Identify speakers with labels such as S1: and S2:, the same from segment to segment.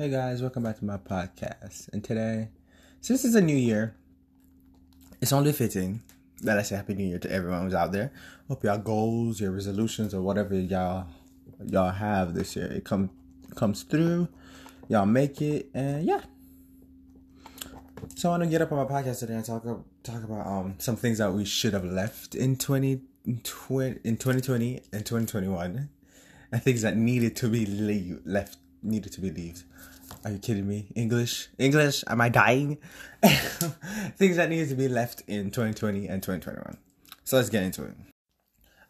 S1: Hey guys, welcome back to my podcast. And today, since it's a new year, it's only fitting that I say Happy New Year to everyone who's out there. Hope y'all goals, your resolutions, or whatever y'all y'all have this year, it come comes through. Y'all make it, and yeah. So I want to get up on my podcast today and talk talk about um some things that we should have left in 20, in 2020 and 2021 and things that needed to be leave, left needed to be left. Are you kidding me? English? English? Am I dying? things that needed to be left in 2020 and 2021. So let's get into it.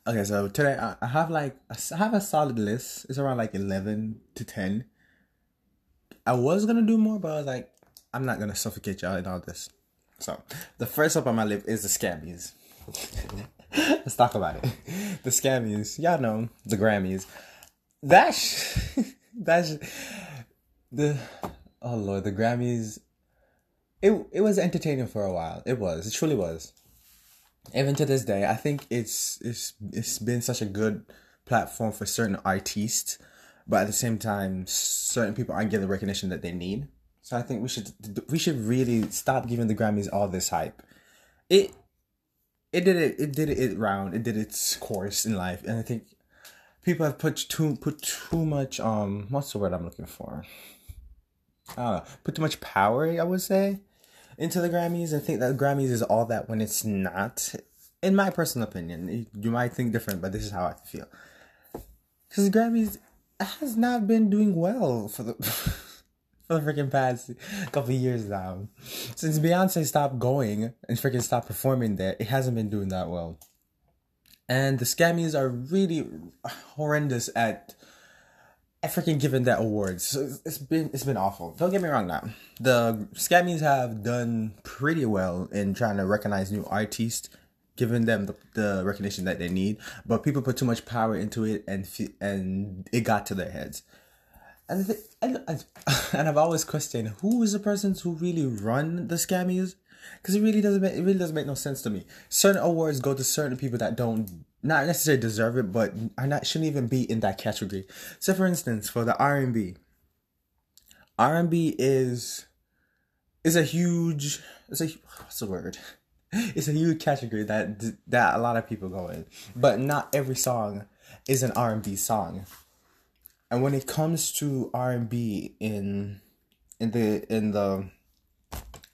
S1: Okay, so today I have like I have a solid list. It's around like 11 to 10. I was gonna do more, but I was like, I'm not gonna suffocate y'all in all this. So the first up on my list is the scammies. Let's talk about it. The scammies, y'all know the Grammys. That's that's the oh lord, the Grammys. It it was entertaining for a while. It was. It truly was. Even to this day, I think it's it's it's been such a good platform for certain artists, but at the same time, certain people aren't getting the recognition that they need. So I think we should we should really stop giving the Grammys all this hype. It it did it it did it round. It did its course in life, and I think people have put too put too much um what's the word I'm looking for? I don't know. Put too much power, I would say, into the Grammys. I think that Grammys is all that when it's not. In my personal opinion, you might think different, but this is how I feel. Because the Grammys has not been doing well for the for the freaking past couple years now. Since Beyonce stopped going and freaking stopped performing there, it hasn't been doing that well and the scammies are really horrendous at at freaking giving that awards. So it's been it's been awful. Don't get me wrong now. The scammies have done pretty well in trying to recognize new artists, giving them the, the recognition that they need. But people put too much power into it, and and it got to their heads. And and, and I've always questioned who is the persons who really run the scammies because it really doesn't make, it really doesn't make no sense to me. Certain awards go to certain people that don't not necessarily deserve it, but are not shouldn't even be in that category. So, for instance, for the R and B, R and B is is a huge it's a what's the word? It's a huge category that that a lot of people go in, but not every song is an R and B song. And when it comes to R and B in in the in the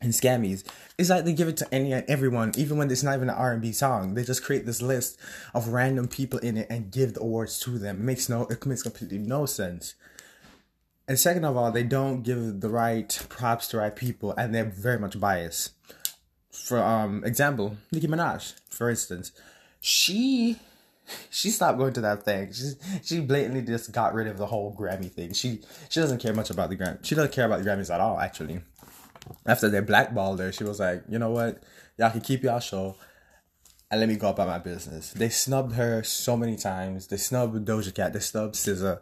S1: and scammies it's like they give it to any and everyone even when it's not even an r&b song they just create this list of random people in it and give the awards to them it makes no it makes completely no sense and second of all they don't give the right props to right people and they're very much biased for um example nicki minaj for instance she she stopped going to that thing. She she blatantly just got rid of the whole Grammy thing. She she doesn't care much about the Grammy. She doesn't care about the Grammys at all, actually after they blackballed her, she was like, you know what, y'all can keep y'all show, and let me go about my business. They snubbed her so many times. They snubbed Doja Cat. They snubbed SZA.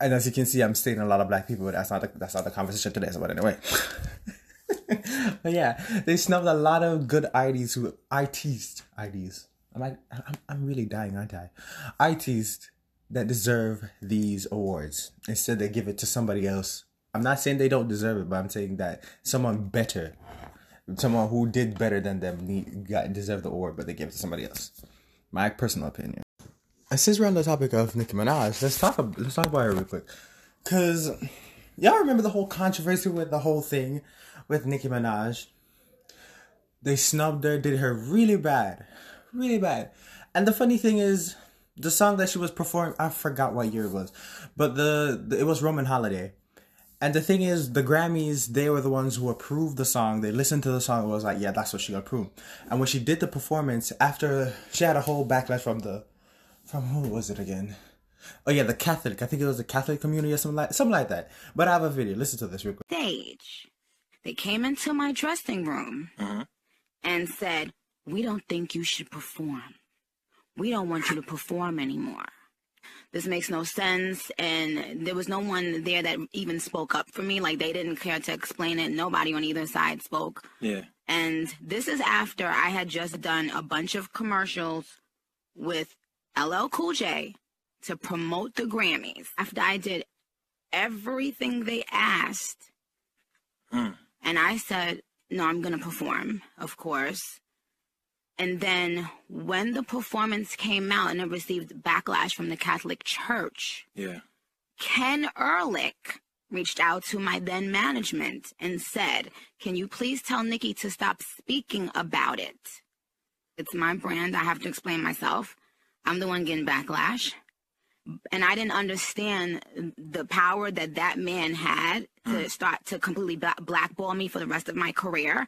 S1: And as you can see, I'm stating a lot of black people, but that's not the, that's not the conversation today. So, but anyway. but yeah, they snubbed a lot of good IDs who I teased IDs. I'm like, I'm, I'm really dying, aren't I? I teased that deserve these awards. Instead, they give it to somebody else I'm not saying they don't deserve it, but I'm saying that someone better, someone who did better than them, need, got deserve the award, but they gave it to somebody else. My personal opinion. And since we're on the topic of Nicki Minaj, let's talk. Let's talk about her real quick, cause y'all remember the whole controversy with the whole thing with Nicki Minaj. They snubbed her, did her really bad, really bad. And the funny thing is, the song that she was performing, I forgot what year it was, but the, the it was Roman Holiday and the thing is, the Grammys, they were the ones who approved the song. They listened to the song and was like, yeah, that's what she approved. And when she did the performance, after she had a whole backlash from the, from who was it again? Oh yeah, the Catholic. I think it was the Catholic community or something like something like that. But I have a video. Listen to this real quick.
S2: Stage. They came into my dressing room uh-huh. and said, "We don't think you should perform. We don't want you to perform anymore." This makes no sense. And there was no one there that even spoke up for me. Like they didn't care to explain it. Nobody on either side spoke.
S1: Yeah.
S2: And this is after I had just done a bunch of commercials with LL Cool J to promote the Grammys. After I did everything they asked.
S3: Mm.
S2: And I said, no, I'm going to perform, of course. And then when the performance came out and it received backlash from the Catholic Church,
S3: Yeah.
S2: Ken Ehrlich reached out to my then management and said, Can you please tell Nicki to stop speaking about it? It's my brand. I have to explain myself. I'm the one getting backlash. And I didn't understand the power that that man had to mm. start to completely blackball me for the rest of my career.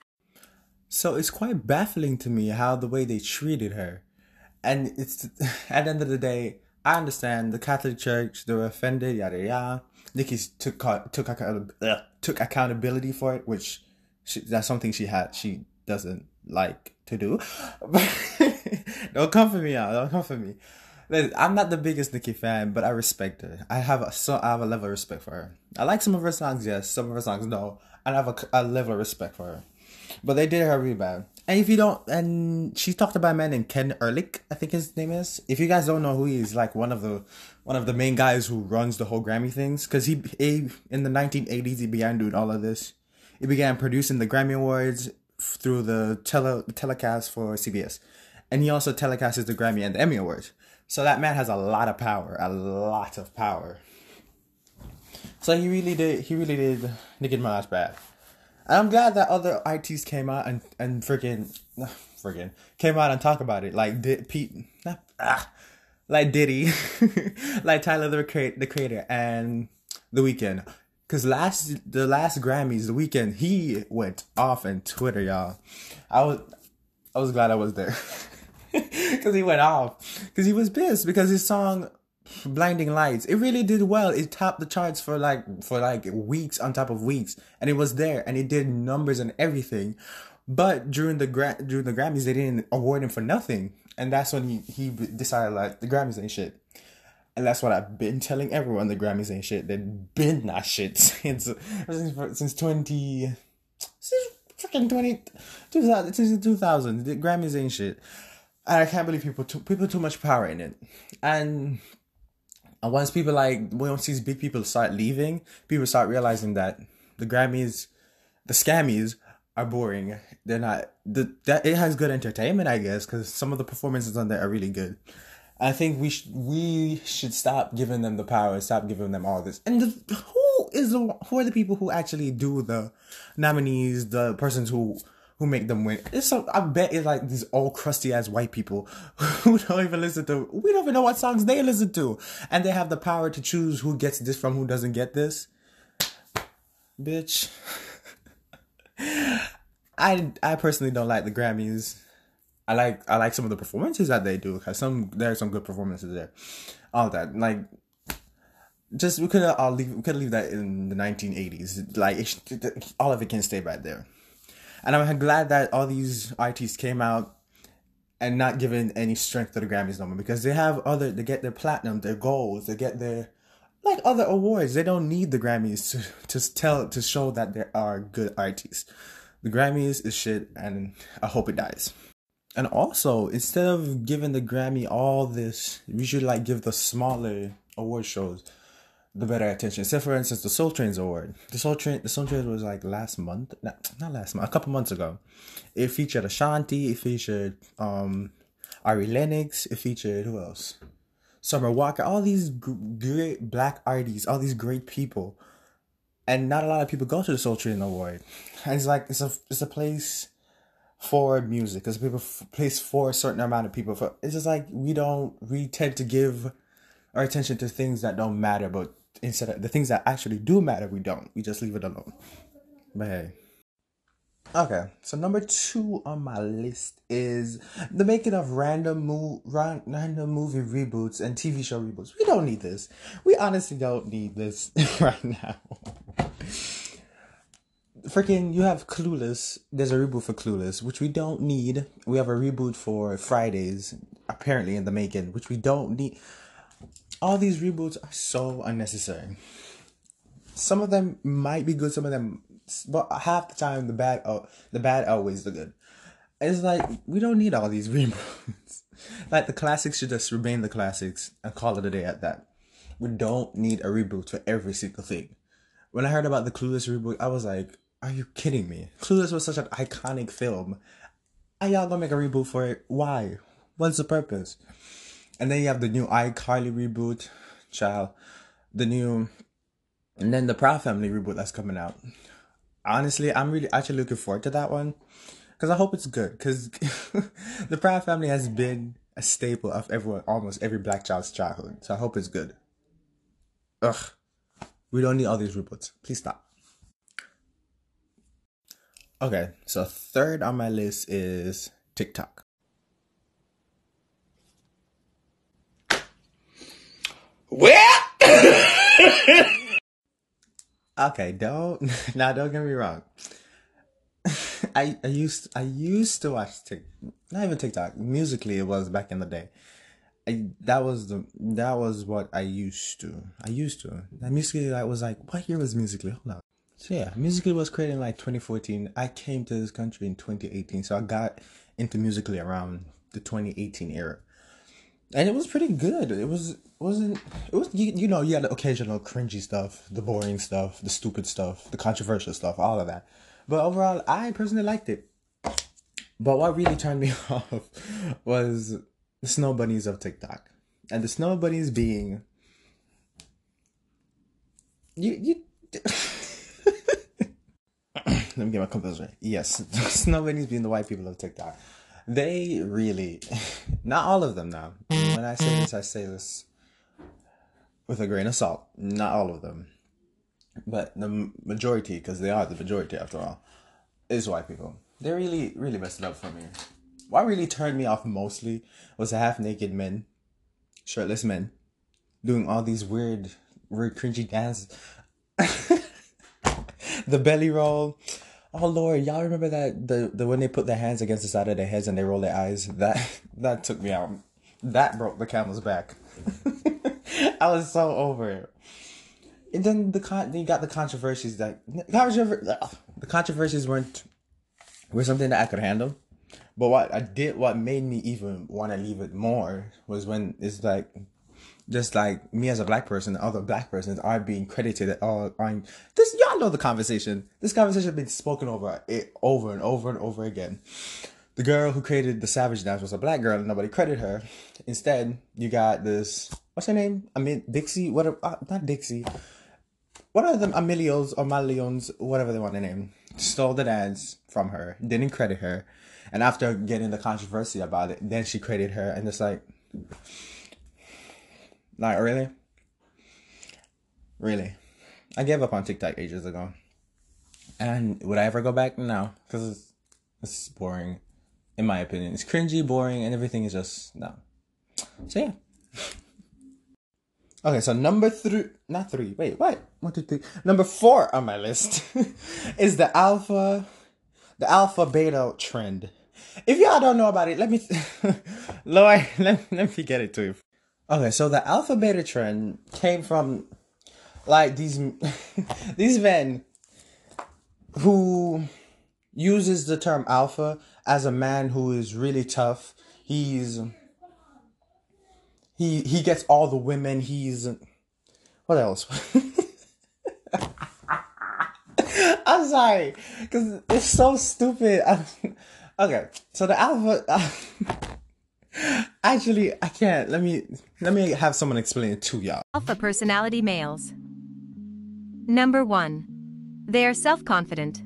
S1: So it's quite baffling to me how the way they treated her. And it's at the end of the day, I understand the Catholic Church, they were offended, yada yada. Nicki took took account- uh, took accountability for it, which she, that's something she had she doesn't like to do. don't come for me. Don't come for me. I'm not the biggest Nicki fan, but I respect her. I have a so I have a level of respect for her. I like some of her songs, yes. Some of her songs, no. And I have a, a level of respect for her. But they did her bad. And if you don't, and she talked about a man named Ken Ehrlich, I think his name is. If you guys don't know who he is, like one of the one of the main guys who runs the whole Grammy things, because he, he in the 1980s he began doing all of this. He began producing the Grammy Awards through the tele telecast for CBS, and he also telecasts the Grammy and the Emmy Awards. So that man has a lot of power, a lot of power. So he really did, he really did Nicki Minaj bad. And I'm glad that other ITs came out and and freaking, freaking came out and talk about it. Like did Pete, ah, like Diddy, like Tyler the creator, the creator, and The Weeknd. Cause last the last Grammys, The Weeknd, he went off on Twitter, y'all. I was I was glad I was there. Cause he went off. Cause he was pissed because his song Blinding Lights, it really did well. It topped the charts for like for like weeks on top of weeks. And it was there and it did numbers and everything. But during the gra- during the Grammys, they didn't award him for nothing. And that's when he, he decided like the Grammys ain't shit. And that's what I've been telling everyone. The Grammys ain't shit. They've been not shit since since, twenty since freaking 20, 2000, since two thousand. The Grammys ain't shit. And I can't believe people too people too much power in it. And and once people like once these big people start leaving, people start realizing that the Grammys, the scammies are boring. They're not the that it has good entertainment, I guess, because some of the performances on there are really good. I think we sh- we should stop giving them the power, stop giving them all this. And the, who is the who are the people who actually do the nominees, the persons who who make them win? It's so I bet it's like these old crusty ass white people who don't even listen to. We don't even know what songs they listen to, and they have the power to choose who gets this from who doesn't get this. Bitch. I I personally don't like the Grammys. I like I like some of the performances that they do because some there are some good performances there. All that like just we could leave we could leave that in the 1980s. Like all of it can stay right there. And I'm glad that all these artists came out and not giving any strength to the Grammys no more because they have other they get their platinum, their golds, they get their like other awards. They don't need the Grammys to to tell to show that there are good artists. The Grammys is shit, and I hope it dies. And also, instead of giving the Grammy all this, we should like give the smaller award shows the better attention. Say for instance, the Soul Trains Award. The Soul Train, the Soul Train was like last month, not, not last month, a couple months ago. It featured Ashanti. It featured um Ari Lennox. It featured who else? Summer Walker. All these great black artists. All these great people. And not a lot of people go to the Soul Train Award. And it's like it's a it's a place for music because people place for a certain amount of people. For it's just like we don't we tend to give our attention to things that don't matter, but instead of the things that actually do matter, we don't. We just leave it alone. But hey. Okay, so number two on my list is the making of random mo- ran- random movie reboots and TV show reboots. We don't need this. We honestly don't need this right now. Freaking, you have Clueless. There's a reboot for Clueless, which we don't need. We have a reboot for Fridays, apparently in the making, which we don't need. All these reboots are so unnecessary. Some of them might be good, some of them, but half the time the bad, oh, the bad always the good. It's like we don't need all these reboots. like the classics should just remain the classics and call it a day at that. We don't need a reboot for every single thing. When I heard about the Clueless reboot, I was like, are you kidding me? Clueless was such an iconic film. Are y'all gonna make a reboot for it? Why? What's the purpose? And then you have the new iCarly reboot, child. The new, and then the Proud Family reboot that's coming out. Honestly, I'm really actually looking forward to that one because I hope it's good. Because the Proud Family has been a staple of everyone, almost every black child's childhood. So I hope it's good. Ugh, we don't need all these reboots. Please stop. Okay, so third on my list is TikTok.
S3: Well,
S1: Okay, don't now don't get me wrong. I I used I used to watch Tik not even TikTok. Musically it was back in the day. I that was the that was what I used to. I used to. Musically I was like, what year was musically? Hold on. So yeah, musically was created in like 2014. I came to this country in 2018, so I got into musically around the 2018 era, and it was pretty good. It was wasn't it was you, you know you had the occasional cringy stuff, the boring stuff, the stupid stuff, the controversial stuff, all of that. But overall, I personally liked it. But what really turned me off was the snow bunnies of TikTok, and the snow bunnies being you you. Let me get my composure. Yes, snow bunnies being the white people of TikTok. They really, not all of them now. When I say this, I say this with a grain of salt. Not all of them, but the majority, because they are the majority after all, is white people. They really, really messed it up for me. What really turned me off mostly was the half naked men, shirtless men, doing all these weird, weird, cringy dances. the belly roll. Oh Lord, y'all remember that the the when they put their hands against the side of their heads and they roll their eyes? That that took me out. That broke the camel's back. I was so over it. And then the con then you got the controversies that the controversies weren't were something that I could handle. But what I did, what made me even want to leave it more was when it's like, just like me as a black person, other black persons are being credited or on this. Y'all know the conversation. This conversation has been spoken over it over and over and over again. The girl who created the Savage Dance was a black girl, and nobody credited her. Instead, you got this. What's her name? I mean Dixie. What? Uh, not Dixie. What are them? Amelios or Malions, whatever they want to name. Stole the dance from her. Didn't credit her. And after getting the controversy about it, then she credited her, and it's like, like really, really. I gave up on TikTok ages ago. And would I ever go back? No, because it's, it's boring, in my opinion. It's cringy, boring, and everything is just no. So yeah. Okay, so number three, not three. Wait, what? One, two, three. Number four on my list is the alpha, the alpha beta trend. If y'all don't know about it, let me, Lord, let, let me get it to you. Okay, so the alpha beta trend came from like these these men who uses the term alpha as a man who is really tough. He's he he gets all the women. He's what else? I'm sorry, cause it's so stupid. okay, so the alpha. Actually, I can't. Let me let me have someone explain it to y'all.
S4: Alpha personality males. Number one, they are self-confident.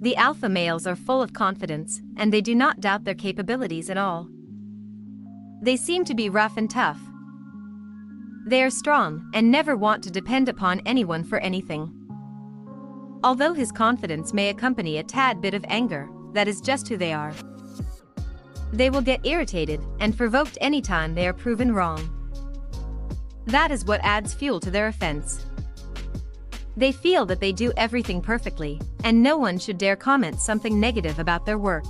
S4: The alpha males are full of confidence, and they do not doubt their capabilities at all. They seem to be rough and tough. They are strong and never want to depend upon anyone for anything. Although his confidence may accompany a tad bit of anger, that is just who they are. They will get irritated and provoked anytime they are proven wrong. That is what adds fuel to their offense. They feel that they do everything perfectly, and no one should dare comment something negative about their work.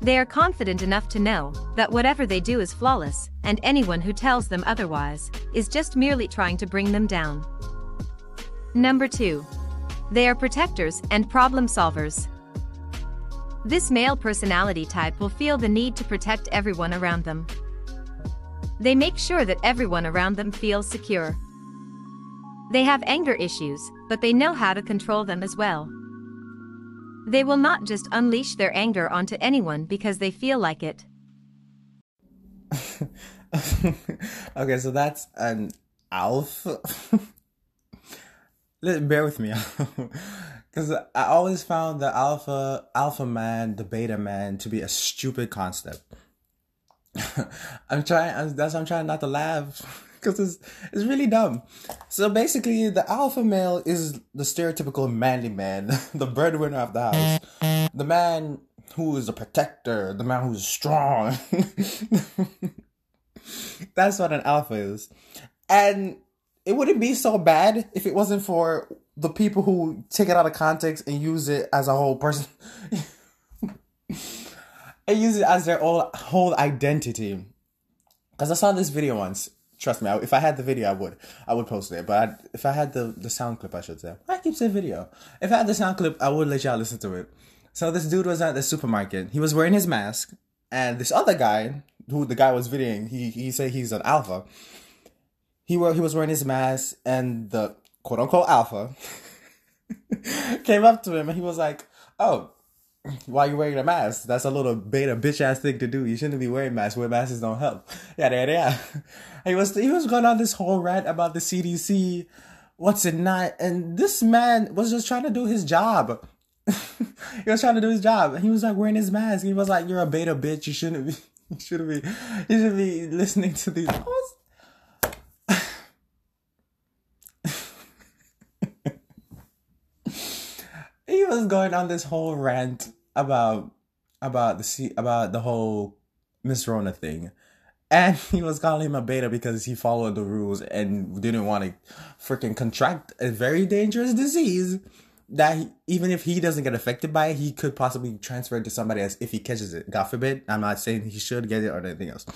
S4: They are confident enough to know that whatever they do is flawless, and anyone who tells them otherwise is just merely trying to bring them down. Number 2. They are protectors and problem solvers. This male personality type will feel the need to protect everyone around them. They make sure that everyone around them feels secure. They have anger issues, but they know how to control them as well. They will not just unleash their anger onto anyone because they feel like it.
S1: okay, so that's an alpha. Bear with me, because I always found the alpha alpha man, the beta man, to be a stupid concept. I'm trying. That's why I'm trying not to laugh because it's it's really dumb. So basically, the alpha male is the stereotypical manly man, the breadwinner of the house, the man who is a protector, the man who's strong. That's what an alpha is. And it wouldn't be so bad if it wasn't for the people who take it out of context and use it as a whole person. and use it as their whole, whole identity. Because I saw this video once. Trust me, if I had the video, I would. I would post it. But I, if I had the, the sound clip, I should say. I keep saying video. If I had the sound clip, I would let y'all listen to it. So this dude was at the supermarket. He was wearing his mask. And this other guy who the guy was videoing, he he said he's an alpha. He were he was wearing his mask, and the quote unquote alpha came up to him, and he was like, "Oh, why are you wearing a mask? That's a little beta bitch ass thing to do. You shouldn't be wearing masks. Wear masks don't help." Yeah, yeah, yeah. He was he was going on this whole rant about the CDC, what's it not, and this man was just trying to do his job. he was trying to do his job. He was like wearing his mask. He was like, "You're a beta bitch. You shouldn't be." You should be you should be listening to these he was going on this whole rant about about the about the whole Miss Rona thing. And he was calling him a beta because he followed the rules and didn't want to freaking contract a very dangerous disease that he, even if he doesn't get affected by it, he could possibly transfer it to somebody else if he catches it. God forbid. I'm not saying he should get it or anything else.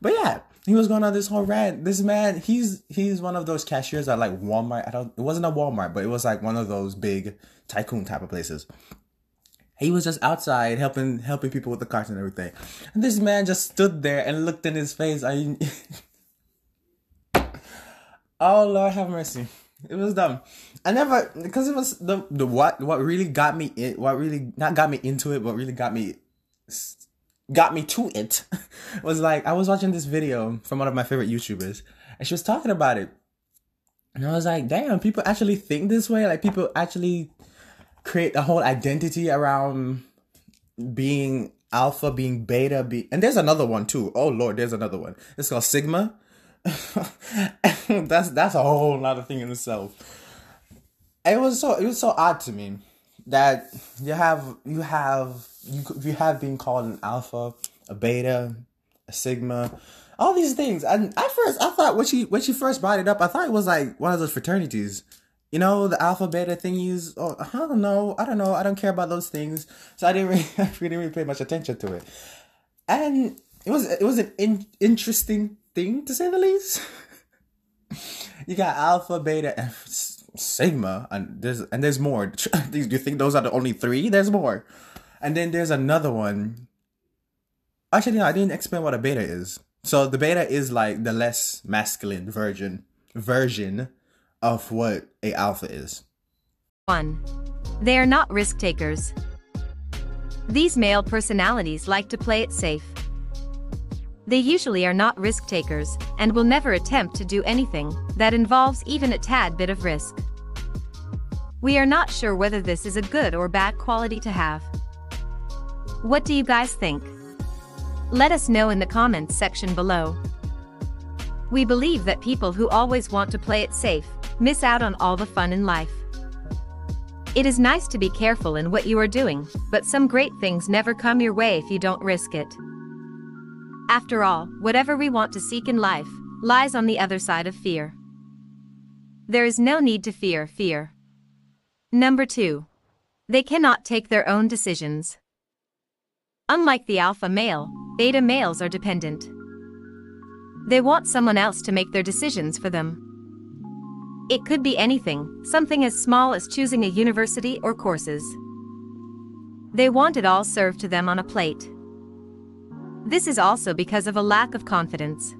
S1: But yeah, he was going on this whole rant. This man, he's he's one of those cashiers at like Walmart. I don't. It wasn't a Walmart, but it was like one of those big tycoon type of places. He was just outside helping helping people with the carts and everything. And this man just stood there and looked in his face. I. oh Lord, have mercy. It was dumb. I never because it was the the what what really got me in what really not got me into it, but really got me got me to it was like I was watching this video from one of my favorite YouTubers, and she was talking about it, and I was like, damn, people actually think this way. Like people actually create a whole identity around being alpha, being beta, be and there's another one too. Oh lord, there's another one. It's called sigma that's that's a whole other thing in itself. It was so it was so odd to me that you have you have you you have been called an alpha, a beta, a sigma, all these things. And at first, I thought when she when she first brought it up, I thought it was like one of those fraternities. You know, the alpha beta thingies. Oh, I don't know. I don't know. I don't care about those things. So I didn't really, I didn't really pay much attention to it. And it was it was an in, interesting thing to say the least. you got alpha, beta, and sigma, and there's and there's more. Do you think those are the only three? There's more, and then there's another one. Actually, no, I didn't explain what a beta is. So the beta is like the less masculine version version of what a alpha is.
S4: One, they are not risk takers. These male personalities like to play it safe. They usually are not risk takers and will never attempt to do anything that involves even a tad bit of risk. We are not sure whether this is a good or bad quality to have. What do you guys think? Let us know in the comments section below. We believe that people who always want to play it safe miss out on all the fun in life. It is nice to be careful in what you are doing, but some great things never come your way if you don't risk it. After all, whatever we want to seek in life lies on the other side of fear. There is no need to fear fear. Number 2. They cannot take their own decisions. Unlike the alpha male, beta males are dependent. They want someone else to make their decisions for them. It could be anything, something as small as choosing a university or courses. They want it all served to them on a plate. This is also because of a lack of confidence.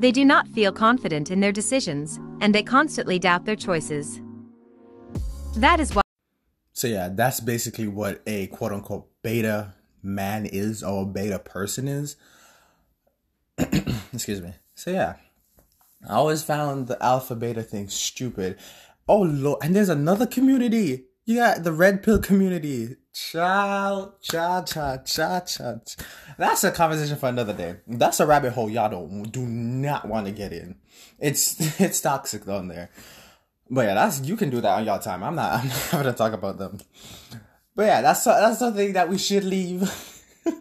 S4: They do not feel confident in their decisions, and they constantly doubt their choices. That is why.
S1: So, yeah, that's basically what a quote unquote beta man is or a beta person is. Excuse me. So, yeah, I always found the alpha beta thing stupid. Oh, Lord. And there's another community. Got the red pill community. Cha, cha, cha, cha, cha. That's a conversation for another day. That's a rabbit hole y'all don't do not want to get in. It's it's toxic down there. But yeah, that's you can do that on your time. I'm not I'm not gonna talk about them. But yeah, that's that's something that we should leave.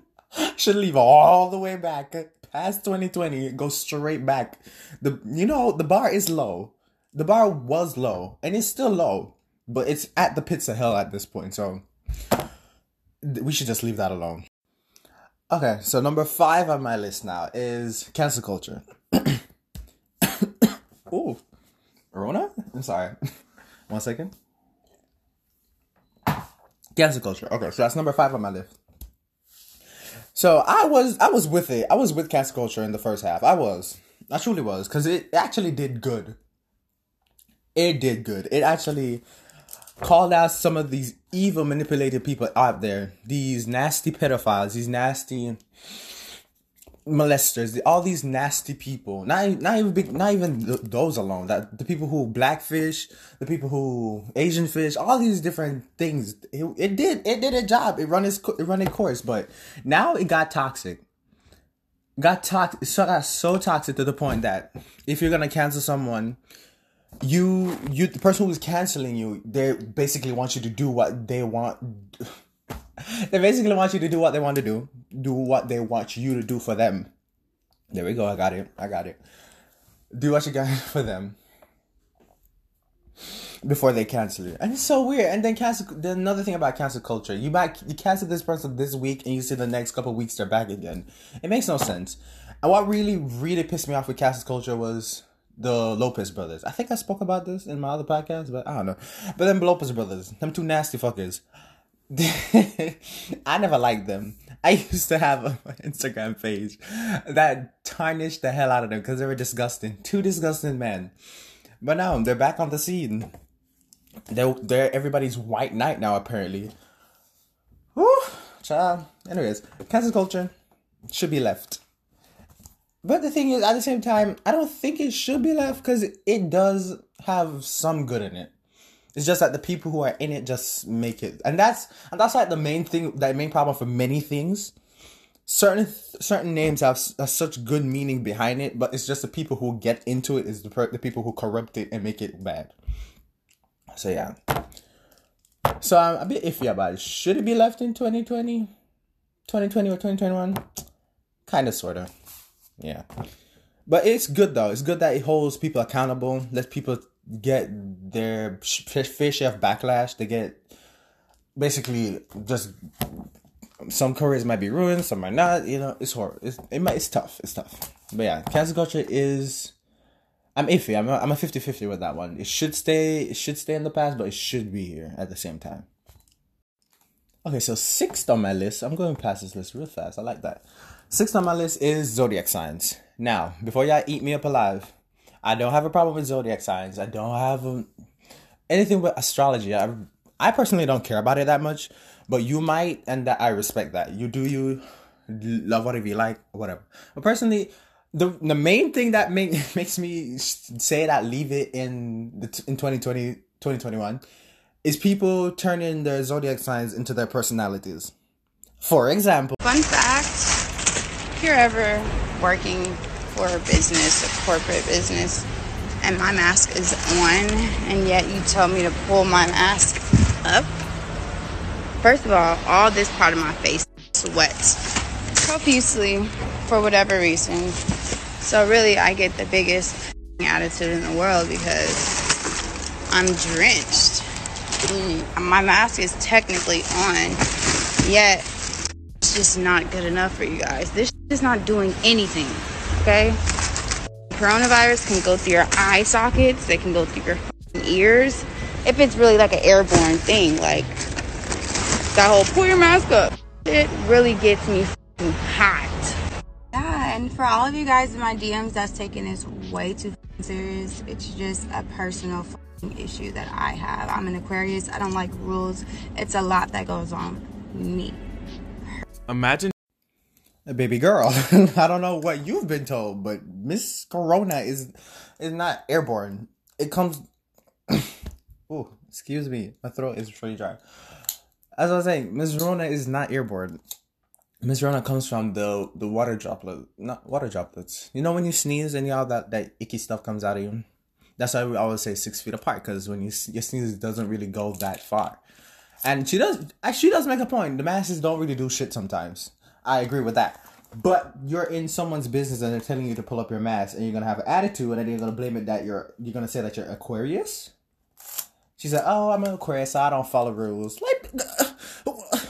S1: should leave all the way back past 2020. Go straight back. The you know the bar is low. The bar was low and it's still low, but it's at the pits of hell at this point. So we should just leave that alone. Okay, so number five on my list now is cancel culture. oh, Rona? I'm sorry. One second. Cancel culture. Okay, so that's number five on my list. So I was I was with it. I was with cancel culture in the first half. I was. I truly was because it actually did good. It did good. It actually called out some of these evil manipulated people out there. These nasty pedophiles these nasty molesters all these nasty people. Not, not even not even those alone. That the people who blackfish the people who asian fish all these different things. It, it did it did a job. It run its it run its course. But now it got toxic. Got toxic so got so toxic to the point that if you're gonna cancel someone you you the person who's canceling you they basically want you to do what they want they basically want you to do what they want to do do what they want you to do for them. There we go i got it i got it. Do what you got for them. Before they cancel you. And it's so weird and then cancel the another thing about cancel culture. You might you cancel this person this week and you see the next couple weeks they're back again. It makes no sense. And what really really pissed me off with cancel culture was the Lopez brothers. I think I spoke about this in my other podcast, but I don't know. But them Lopez brothers, them two nasty fuckers. I never liked them. I used to have an Instagram page that tarnished the hell out of them because they were disgusting. Two disgusting men. But now they're back on the scene. They're, they're everybody's white knight now, apparently. Whew, child. Anyways, cancel culture should be left. But the thing is, at the same time, I don't think it should be left because it does have some good in it. It's just that the people who are in it just make it, and that's and that's like the main thing, that main problem for many things. Certain certain names have, have such good meaning behind it, but it's just the people who get into it is the the people who corrupt it and make it bad. So yeah. So I'm a bit iffy about it. Should it be left in 2020? 2020 or 2021? Kind of, sort of. Yeah. But it's good though. It's good that it holds people accountable, lets people get their fair share of backlash. They get basically just some careers might be ruined, some might not. You know, it's horrible. It's it might, it's tough. It's tough. But yeah, cancel culture is. I'm iffy. I'm a, I'm a 50-50 with that one. It should stay. It should stay in the past, but it should be here at the same time. Okay, so sixth on my list. I'm going past this list real fast. I like that. Sixth on my list is zodiac signs. Now, before y'all eat me up alive, I don't have a problem with zodiac signs. I don't have anything with astrology. I, I personally don't care about it that much, but you might, and I respect that. You do you love whatever you like, whatever. But personally, the the main thing that make, makes me say that leave it in the in 2020 2021 is people turning their zodiac signs into their personalities. For example,
S5: fun fact you're ever working for a business, a corporate business, and my mask is on, and yet you tell me to pull my mask up, first of all, all this part of my face sweats profusely for whatever reason. So, really, I get the biggest attitude in the world because I'm drenched. Mm, my mask is technically on, yet it's just not good enough for you guys. This is not doing anything, okay? Coronavirus can go through your eye sockets, they can go through your ears. If it's really like an airborne thing, like that whole pull your mask up, it really gets me hot. Yeah, and And for all of you guys in my DMs that's taking this way too serious, it's just a personal issue that I have. I'm an Aquarius. I don't like rules. It's a lot that goes on me.
S6: Imagine
S1: a baby girl. I don't know what you've been told, but Miss Corona is is not airborne. It comes. oh, excuse me, my throat is really dry. As I was saying, Miss Corona is not airborne. Miss Corona comes from the the water droplet, not water droplets. You know when you sneeze and you all that that icky stuff comes out of you. That's why we always say six feet apart because when you your sneeze it doesn't really go that far. And she does. She does make a point. The masses don't really do shit sometimes. I agree with that. But you're in someone's business and they're telling you to pull up your mask and you're gonna have an attitude and then you're gonna blame it that you're you're gonna say that you're Aquarius. She said, "Oh, I'm an Aquarius, so I don't follow rules." Like,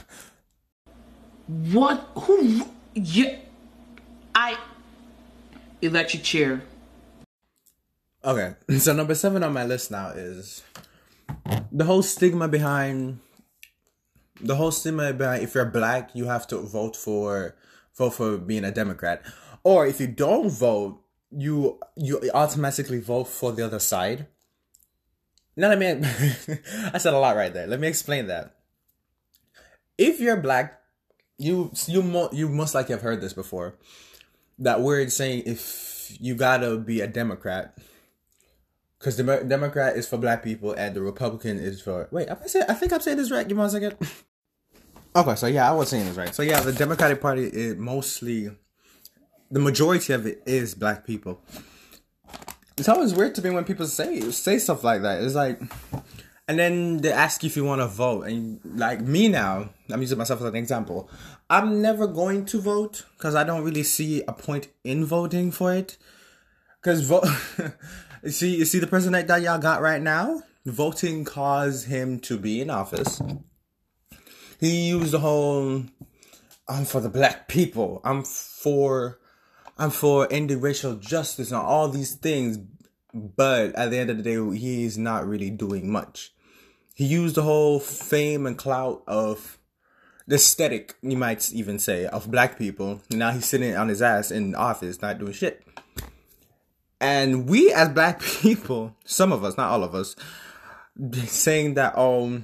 S3: what? Who? Yeah, I. Electric chair.
S1: Okay, so number seven on my list now is the whole stigma behind the whole stigma behind if you're black, you have to vote for vote for being a Democrat, or if you don't vote, you you automatically vote for the other side. Now let me I said a lot right there. Let me explain that. If you're black, you you mo- you most likely have heard this before. That word saying if you gotta be a Democrat, because the Democrat is for black people and the Republican is for wait. I say I think I'm saying this right. Give me one second. Okay, so yeah, I was saying this right. So yeah, the Democratic Party is mostly the majority of it is black people it's always weird to me when people say say stuff like that. It's like, and then they ask you if you want to vote, and like me now, I'm using myself as an example. I'm never going to vote because I don't really see a point in voting for it. Because vote, see, you see the president that y'all got right now. Voting caused him to be in office. He used the whole, "I'm for the black people. I'm for." I'm for ending racial justice and all these things, but at the end of the day, he's not really doing much. He used the whole fame and clout of the aesthetic, you might even say, of black people. Now he's sitting on his ass in office, not doing shit. And we as black people, some of us, not all of us, saying that um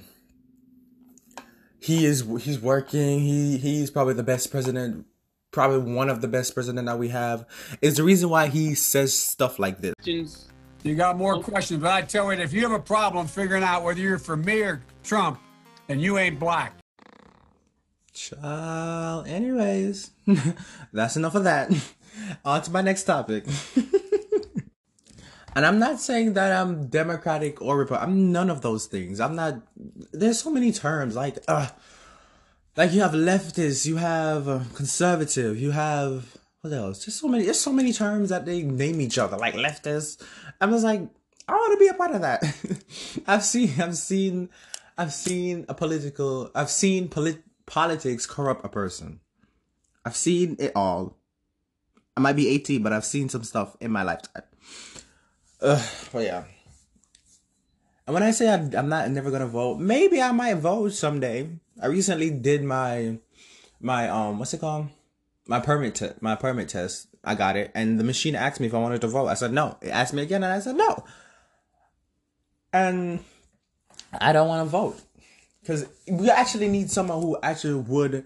S1: he is he's working, he he's probably the best president probably one of the best president that we have, is the reason why he says stuff like this.
S7: You got more oh. questions, but I tell you, if you have a problem figuring out whether you're for me or Trump, and you ain't black.
S1: Child. Anyways, that's enough of that. On to my next topic. and I'm not saying that I'm Democratic or Republican. I'm none of those things. I'm not. There's so many terms like, uh, like you have leftist, you have uh, conservative, you have what else? There's so many. There's so many terms that they name each other, like leftist. I was like, I want to be a part of that. I've seen, I've seen, I've seen a political, I've seen polit- politics corrupt a person. I've seen it all. I might be 18, but I've seen some stuff in my lifetime. Uh, but yeah. And when I say I, am not never gonna vote, maybe I might vote someday. I recently did my my um what's it called? My permit te- my permit test. I got it, and the machine asked me if I wanted to vote. I said no. It asked me again, and I said no. And I don't want to vote because we actually need someone who actually would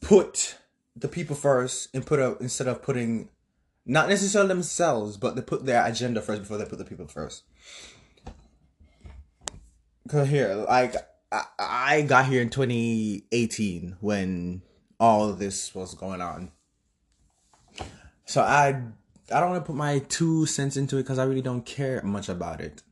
S1: put the people first and put up instead of putting not necessarily themselves, but they put their agenda first before they put the people first. Cause here, like I, I got here in 2018 when all this was going on. So I I don't want to put my two cents into it because I really don't care much about it.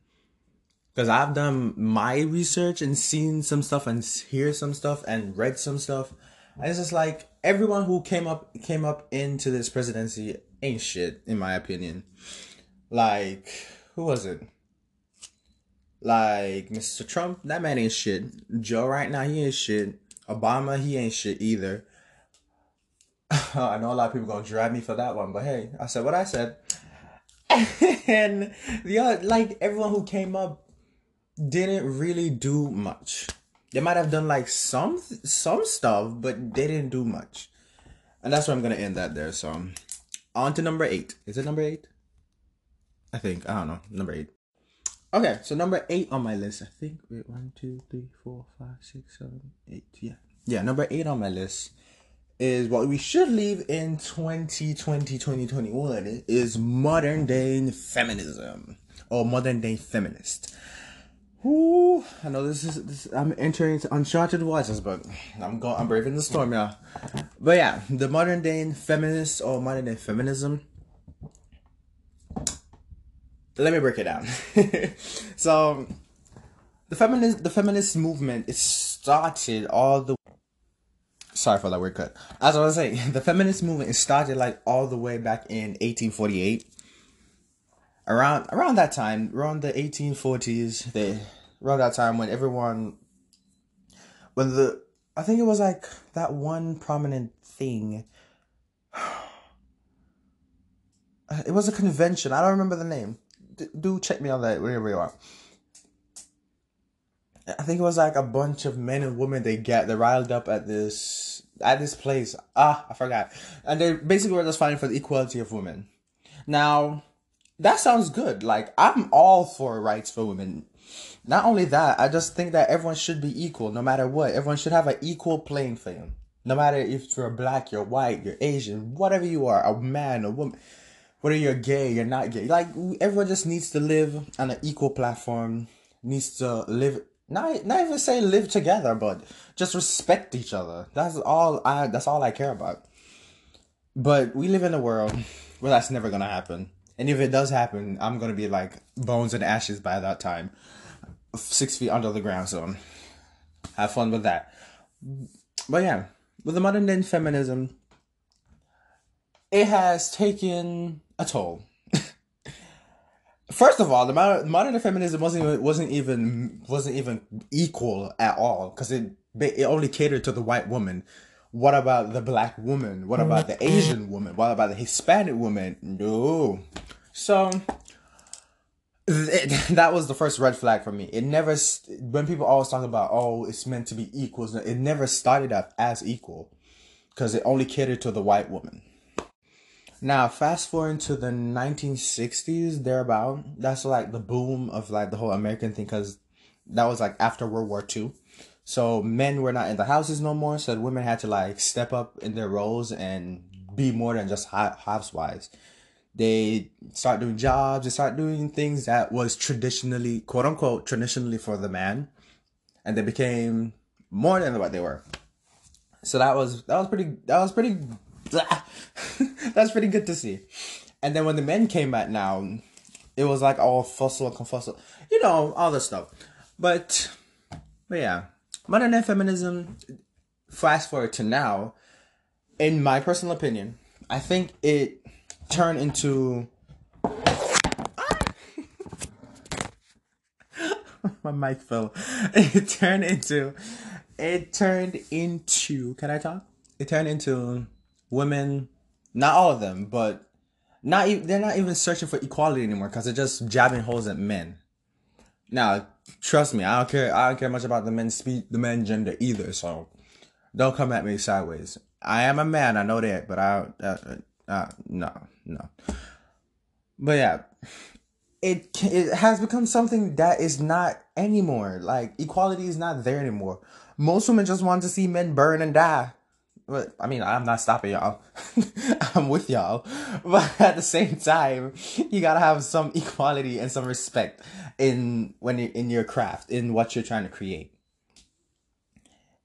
S1: Because I've done my research and seen some stuff and hear some stuff and read some stuff. And it's just like everyone who came up came up into this presidency ain't shit, in my opinion. Like, who was it? Like Mr. Trump, that man ain't shit. Joe right now, he ain't shit. Obama, he ain't shit either. I know a lot of people gonna drag me for that one, but hey, I said what I said. and the other, like everyone who came up didn't really do much. They might have done like some some stuff, but they didn't do much. And that's where I'm gonna end that there. So on to number eight. Is it number eight? I think. I don't know. Number eight. Okay, so number eight on my list. I think wait, one, two, three, four, five, six, seven, eight. Yeah. Yeah, number eight on my list is what we should leave in 2020, 2021 is modern day feminism or modern day feminist. Ooh, I know this is this, I'm entering into uncharted waters, but I'm going I'm braving the storm, y'all. But yeah, the modern day feminist or modern day feminism. Let me break it down. so, the feminist the feminist movement it started all the. Sorry for that word cut. As I was saying, the feminist movement it started like all the way back in 1848 around around that time, around the 1840s, they around that time when everyone when the I think it was like that one prominent thing. It was a convention. I don't remember the name. D- do check me on that wherever you are. I think it was like a bunch of men and women they get they riled up at this at this place. Ah, I forgot. And they basically were just fighting for the equality of women. Now, that sounds good. Like I'm all for rights for women. Not only that, I just think that everyone should be equal, no matter what. Everyone should have an equal playing field. No matter if you're black, you're white, you're Asian, whatever you are, a man, a woman, whether you're gay, you're not gay. Like everyone just needs to live on an equal platform. Needs to live not not even say live together, but just respect each other. That's all I. That's all I care about. But we live in a world where that's never gonna happen. And if it does happen, I'm gonna be like bones and ashes by that time, six feet under the ground. So have fun with that. But yeah, with the modern day feminism, it has taken a toll. First of all, the modern, modern feminism wasn't even, wasn't even wasn't even equal at all because it it only catered to the white woman. What about the black woman? What mm. about the Asian woman? What about the Hispanic woman? No. So it, that was the first red flag for me. It never when people always talk about oh it's meant to be equal. It never started out as equal because it only catered to the white woman. Now, fast forward to the 1960s, thereabout. That's like the boom of like the whole American thing, because that was like after World War II. So men were not in the houses no more, so women had to like step up in their roles and be more than just housewives. They start doing jobs, they start doing things that was traditionally, quote unquote, traditionally for the man, and they became more than what they were. So that was that was pretty that was pretty that's pretty good to see. And then when the men came back now, it was like all fussle and confussle, you know, all this stuff. But, but yeah, modern day feminism. Fast forward to now, in my personal opinion, I think it turned into. my mic fell. It turned into. It turned into. Can I talk? It turned into women, not all of them, but not they're not even searching for equality anymore because they're just jabbing holes at men. Now, trust me, I don't care. I don't care much about the men speed, the men gender either. So, don't come at me sideways. I am a man, I know that, but I, uh, uh, no, no. But yeah, it it has become something that is not anymore. Like equality is not there anymore. Most women just want to see men burn and die. But I mean, I'm not stopping y'all. I'm with y'all. But at the same time, you gotta have some equality and some respect in when you in your craft, in what you're trying to create.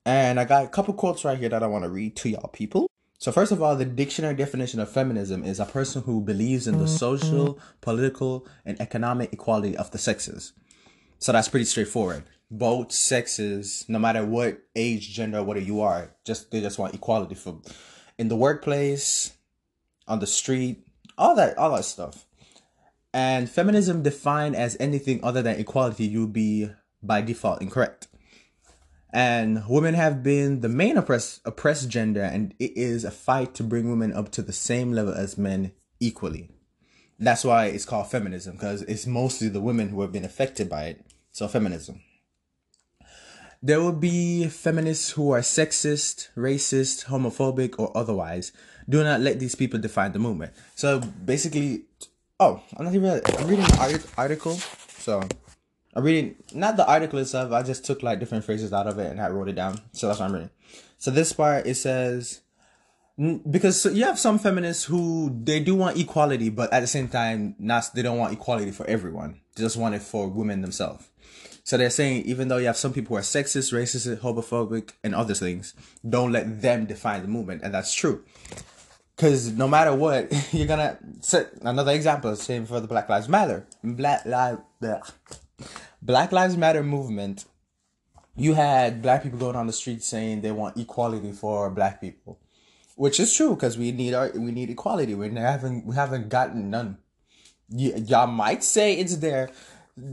S1: And I got a couple quotes right here that I want to read to y'all people. So first of all, the dictionary definition of feminism is a person who believes in the mm-hmm. social, political, and economic equality of the sexes. So that's pretty straightforward both sexes, no matter what age, gender, whatever you are, just they just want equality for in the workplace, on the street, all that, all that stuff. And feminism defined as anything other than equality, you'll be by default incorrect. And women have been the main oppressed oppressed gender, and it is a fight to bring women up to the same level as men equally. That's why it's called feminism, because it's mostly the women who have been affected by it. So feminism. there will be feminists who are sexist, racist, homophobic, or otherwise. Do not let these people define the movement. So basically, oh, I'm not even. I'm reading an article. So I'm reading not the article itself. I just took like different phrases out of it and I wrote it down. So that's what I'm reading. So this part it says because you have some feminists who they do want equality, but at the same time, not they don't want equality for everyone. They just want it for women themselves. So they're saying even though you have some people who are sexist, racist, homophobic, and other things, don't let them define the movement, and that's true. Because no matter what, you're gonna set another example. Same for the Black Lives Matter, Black Lives, Black Lives Matter movement. You had black people going on the street saying they want equality for black people which is true because we need our we need equality. We haven't we haven't gotten none. Y- y'all might say it's there.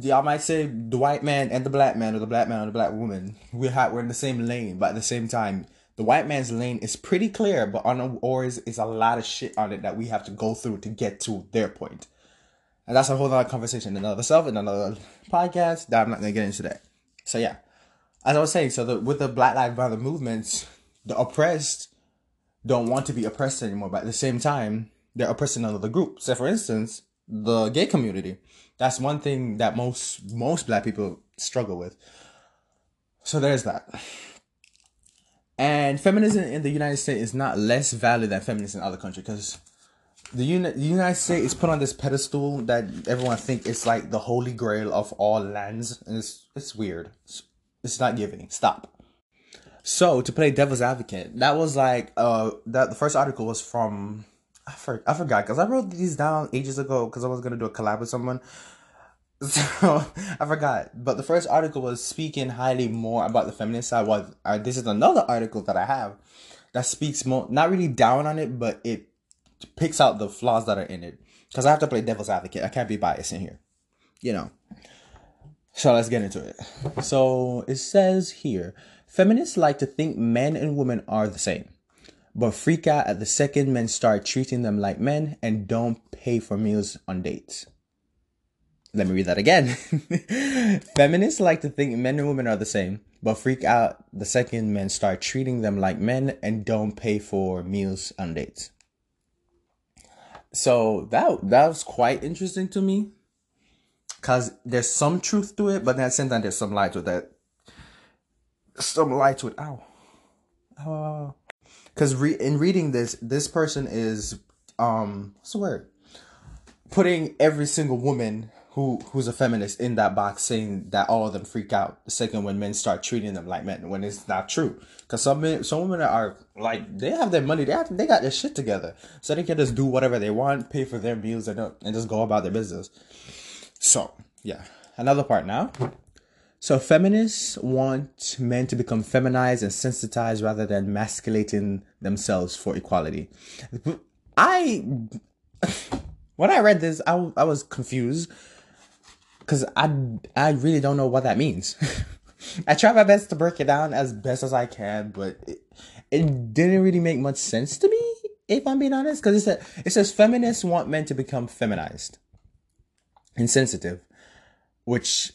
S1: Y'all might say the white man and the black man, or the black man and the black woman. We have we're in the same lane, but at the same time, the white man's lane is pretty clear, but on ours is a lot of shit on it that we have to go through to get to their point. And that's a whole other conversation in another self in another podcast that I'm not gonna get into that. So yeah. As I was saying, so the with the Black Lives Matter movements, the oppressed don't want to be oppressed anymore, but at the same time, they're oppressing another group. So, for instance, the gay community. That's one thing that most most black people struggle with. So there's that. And feminism in the United States is not less valid than feminism in other countries because the, Uni- the United States is put on this pedestal that everyone think it's like the holy grail of all lands, and it's it's weird. It's, it's not giving. Stop. So to play devil's advocate, that was like uh that the first article was from I for, I forgot because I wrote these down ages ago because I was gonna do a collab with someone. So I forgot, but the first article was speaking highly more about the feminist side. Was this is another article that I have that speaks more, not really down on it, but it picks out the flaws that are in it. Because I have to play devil's advocate. I can't be biased in here, you know. So let's get into it. So it says here Feminists like to think men and women are the same, but freak out at the second men start treating them like men and don't pay for meals on dates. Let me read that again. Feminists like to think men and women are the same, but freak out the second men start treating them like men and don't pay for meals on dates. So that that was quite interesting to me, cause there's some truth to it, but at the same time there's some lie to that some light to it. Ow. Ow. Because re- in reading this, this person is, um, what's the word? Putting every single woman who who's a feminist in that box, saying that all of them freak out the second when men start treating them like men, when it's not true. Because some men, some women are like they have their money, they have they got their shit together, so they can just do whatever they want, pay for their meals, and and just go about their business. So yeah, another part now. So feminists want men to become feminized and sensitized rather than masculating themselves for equality. I when I read this, I, I was confused because I I really don't know what that means. I try my best to break it down as best as I can, but it, it didn't really make much sense to me, if I'm being honest. Because it said it says feminists want men to become feminized and sensitive, which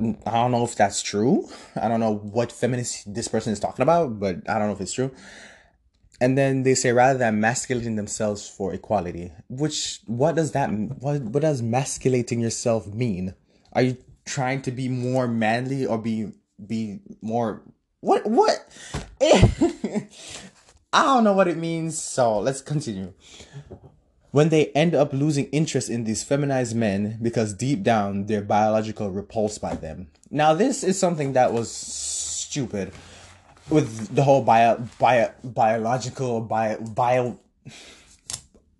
S1: mm, I don't know if that's true. I don't know what feminist this person is talking about, but I don't know if it's true. And then they say rather than masculating themselves for equality, which what does that what what does masculating yourself mean? Are you trying to be more manly or be be more what what? I don't know what it means, so let's continue when they end up losing interest in these feminized men because deep down they're biological repulsed by them. Now this is something that was stupid with the whole bio bio biological bio bio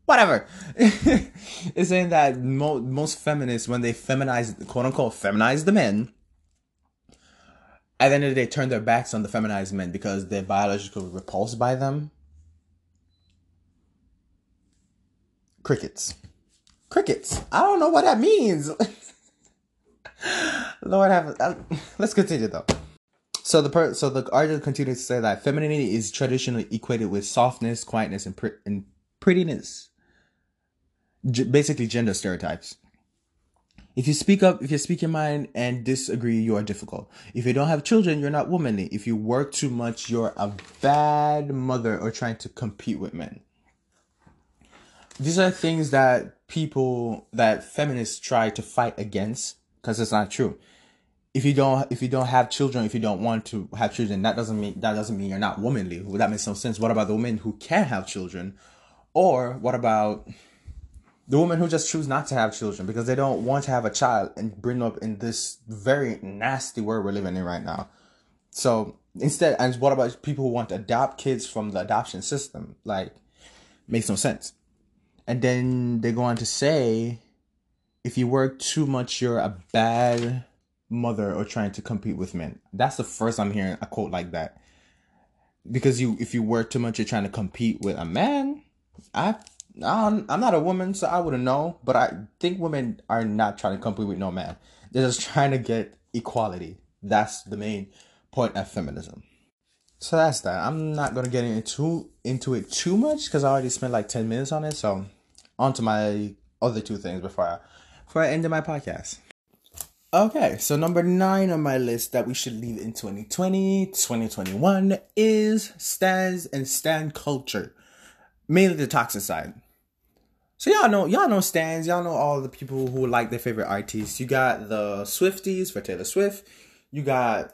S1: whatever. it's saying that mo- most feminists when they feminize quote unquote feminize the men at the end of the day turn their backs on the feminized men because they're biologically repulsed by them Crickets. Crickets. I don't know what that means. Lord have uh, let's continue though. So the per- so the article continues to say that femininity is traditionally equated with softness, quietness, and, and prettiness. G- basically, gender stereotypes. If you speak up, if you speak your mind and disagree, you are difficult. If you don't have children, you're not womanly. If you work too much, you're a bad mother or trying to compete with men. These are things that people, that feminists try to fight against because it's not true. If you don't, if you don't have children, if you don't want to have children, that doesn't mean that doesn't mean you're not womanly. Well, that makes no sense. What about the women who can have children, or what about the women who just choose not to have children because they don't want to have a child and bring up in this very nasty world we're living in right now. So instead, and what about people who want to adopt kids from the adoption system? Like, makes no sense. And then they go on to say, if you work too much, you're a bad mother or trying to compete with men. That's the first I'm hearing a quote like that. Because you, if you work too much, you're trying to compete with a man. I I'm, I'm not a woman, so I wouldn't know. But I think women are not trying to compete with no man. They're just trying to get equality. That's the main point of feminism. So that's that. I'm not gonna get into into it too much because I already spent like ten minutes on it. So on to my other two things before I before I end my podcast. Okay, so number nine on my list that we should leave in 2020, 2021 is stans and stan culture. Mainly the toxic side. So y'all know y'all know stans, y'all know all the people who like their favorite artists. You got the Swifties for Taylor Swift. You got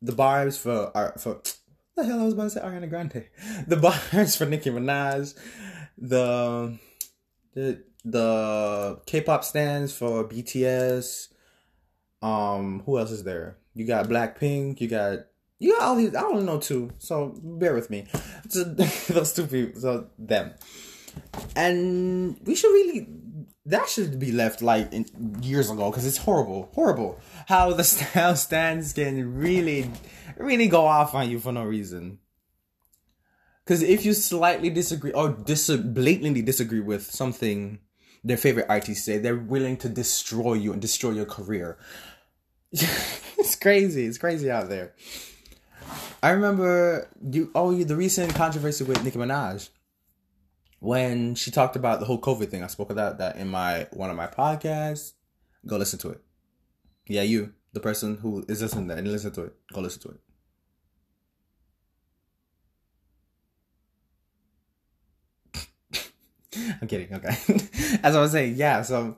S1: the barbs for uh, for the hell I was about to say Ariana Grande. The barbs for Nicki Minaj. The the the K-pop stans for BTS. Um, who else is there? You got Blackpink. You got you got all these. I don't know two, So bear with me. So, those two people. So them and we should really that should be left like in, years ago because it's horrible, horrible how the style stans can really, really go off on you for no reason. Because if you slightly disagree or dis- blatantly disagree with something their favorite artists say, they're willing to destroy you and destroy your career. it's crazy. It's crazy out there. I remember you. Oh, the recent controversy with Nicki Minaj when she talked about the whole COVID thing. I spoke about that in my one of my podcasts. Go listen to it. Yeah, you, the person who is listening to and listen to it. Go listen to it. I'm kidding. Okay. As I was saying, yeah. So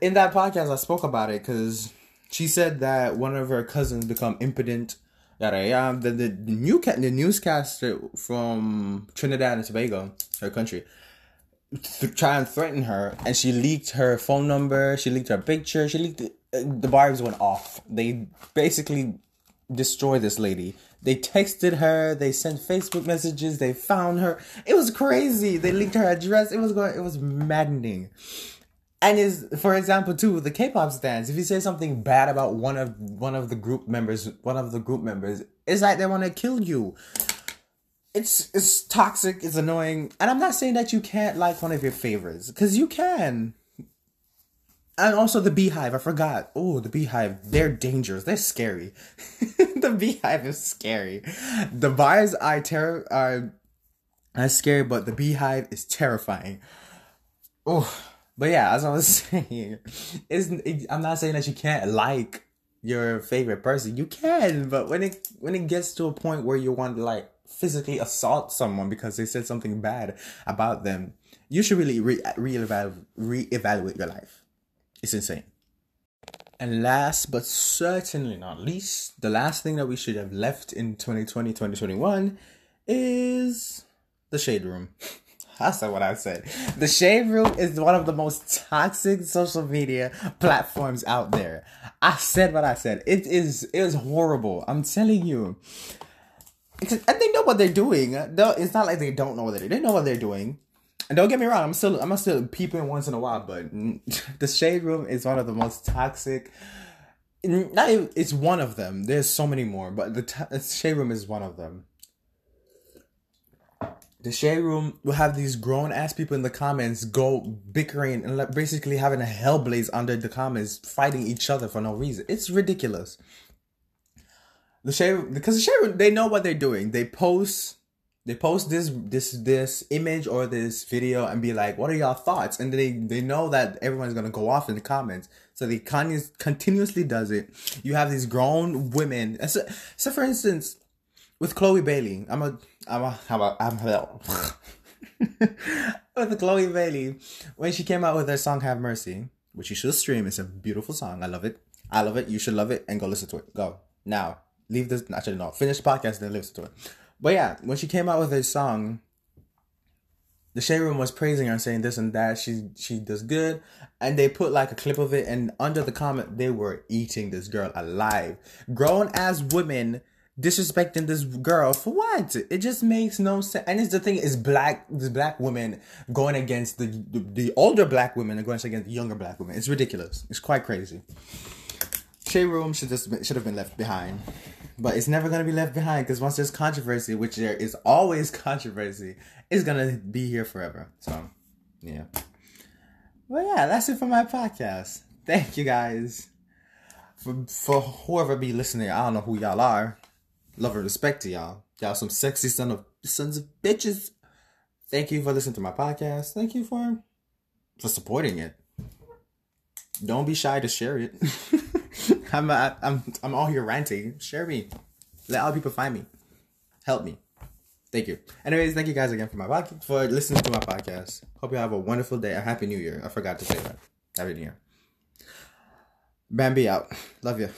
S1: in that podcast, I spoke about it because she said that one of her cousins become impotent yada yada. The the, the new the newscaster from Trinidad and Tobago, her country, th- try and threaten her, and she leaked her phone number. She leaked her picture. She leaked the, uh, the barbs went off. They basically destroyed this lady. They texted her. They sent Facebook messages. They found her. It was crazy. They leaked her address. It was going. It was maddening and is for example too the K-pop stans. If you say something bad about one of one of the group members, one of the group members, it's like they want to kill you. It's it's toxic. It's annoying, and I'm not saying that you can't like one of your favorites because you can. And also the BeyHive. I forgot. Oh, the BeyHive. They're dangerous. They're scary. the BeyHive is scary. The vibes are terror are, are scary, but the BeyHive is terrifying. Oh, but yeah, as I was saying, isn't I'm not saying that you can't like your favorite person. You can, but when it when it gets to a point where you want to like physically assault someone because they said something bad about them, you should really re reevaluate reevaluate your life. It's insane. And last but certainly not least, the last thing that we should have left in 2020 2021 is the shade room. That's not what I said. The Shade Room is one of the most toxic social media platforms out there. I said what I said. It is it is horrible. I'm telling you. And they know what they're doing. It's not like they don't know what they're doing. They know what they're doing. And don't get me wrong, I'm still I'm still peeping once in a while, but the Shade Room is one of the most toxic. Not even, it's one of them. There's so many more, but the, the Shade Room is one of them the shade room will have these grown ass people in the comments go bickering and basically having a hell blaze under the comments, fighting each other for no reason. It's ridiculous. The shade because the shade room they know what they're doing. They post they post this this this image or this video and be like, "What are y'all thoughts?" And they they know that everyone's gonna go off in the comments, so they con- continuously does it. You have these grown women. So, so for instance, with Chloe Bailey, I'm a I'm a how about I'm with Chloe Bailey when she came out with her song "Have Mercy," which you should stream. It's a beautiful song. I love it. I love it. You should love it and go listen to it. Go now. Leave this. Actually, no. Finish the podcast and then listen to it. But yeah, when she came out with her song, the shade room was praising her and saying this and that. She she does good, and they put like a clip of it, and under the comment they were eating this girl alive. Grown as women disrespecting this girl for what? It just makes no sense. And it's the thing is black this black women going against the, the the older black women and going against the younger black women. It's ridiculous. It's quite crazy. Shade room should just should have been left behind but it's never gonna be left behind because once there's controversy, which there is always controversy, it's gonna be here forever. So, yeah. Well, yeah, that's it for my podcast. Thank you guys for for whoever be listening. I don't know who y'all are. Love and respect to y'all. Y'all some sexy son of sons of bitches. Thank you for listening to my podcast. Thank you for for supporting it. Don't be shy to share it. I'm, uh, I'm, I'm all here ranting. Share me. Let other people find me. Help me. Thank you. Anyways, thank you guys again for my podcast, for listening to my podcast. Hope you have a wonderful day. A happy new year. I forgot to say that. Happy new year. Bambi out. Love you.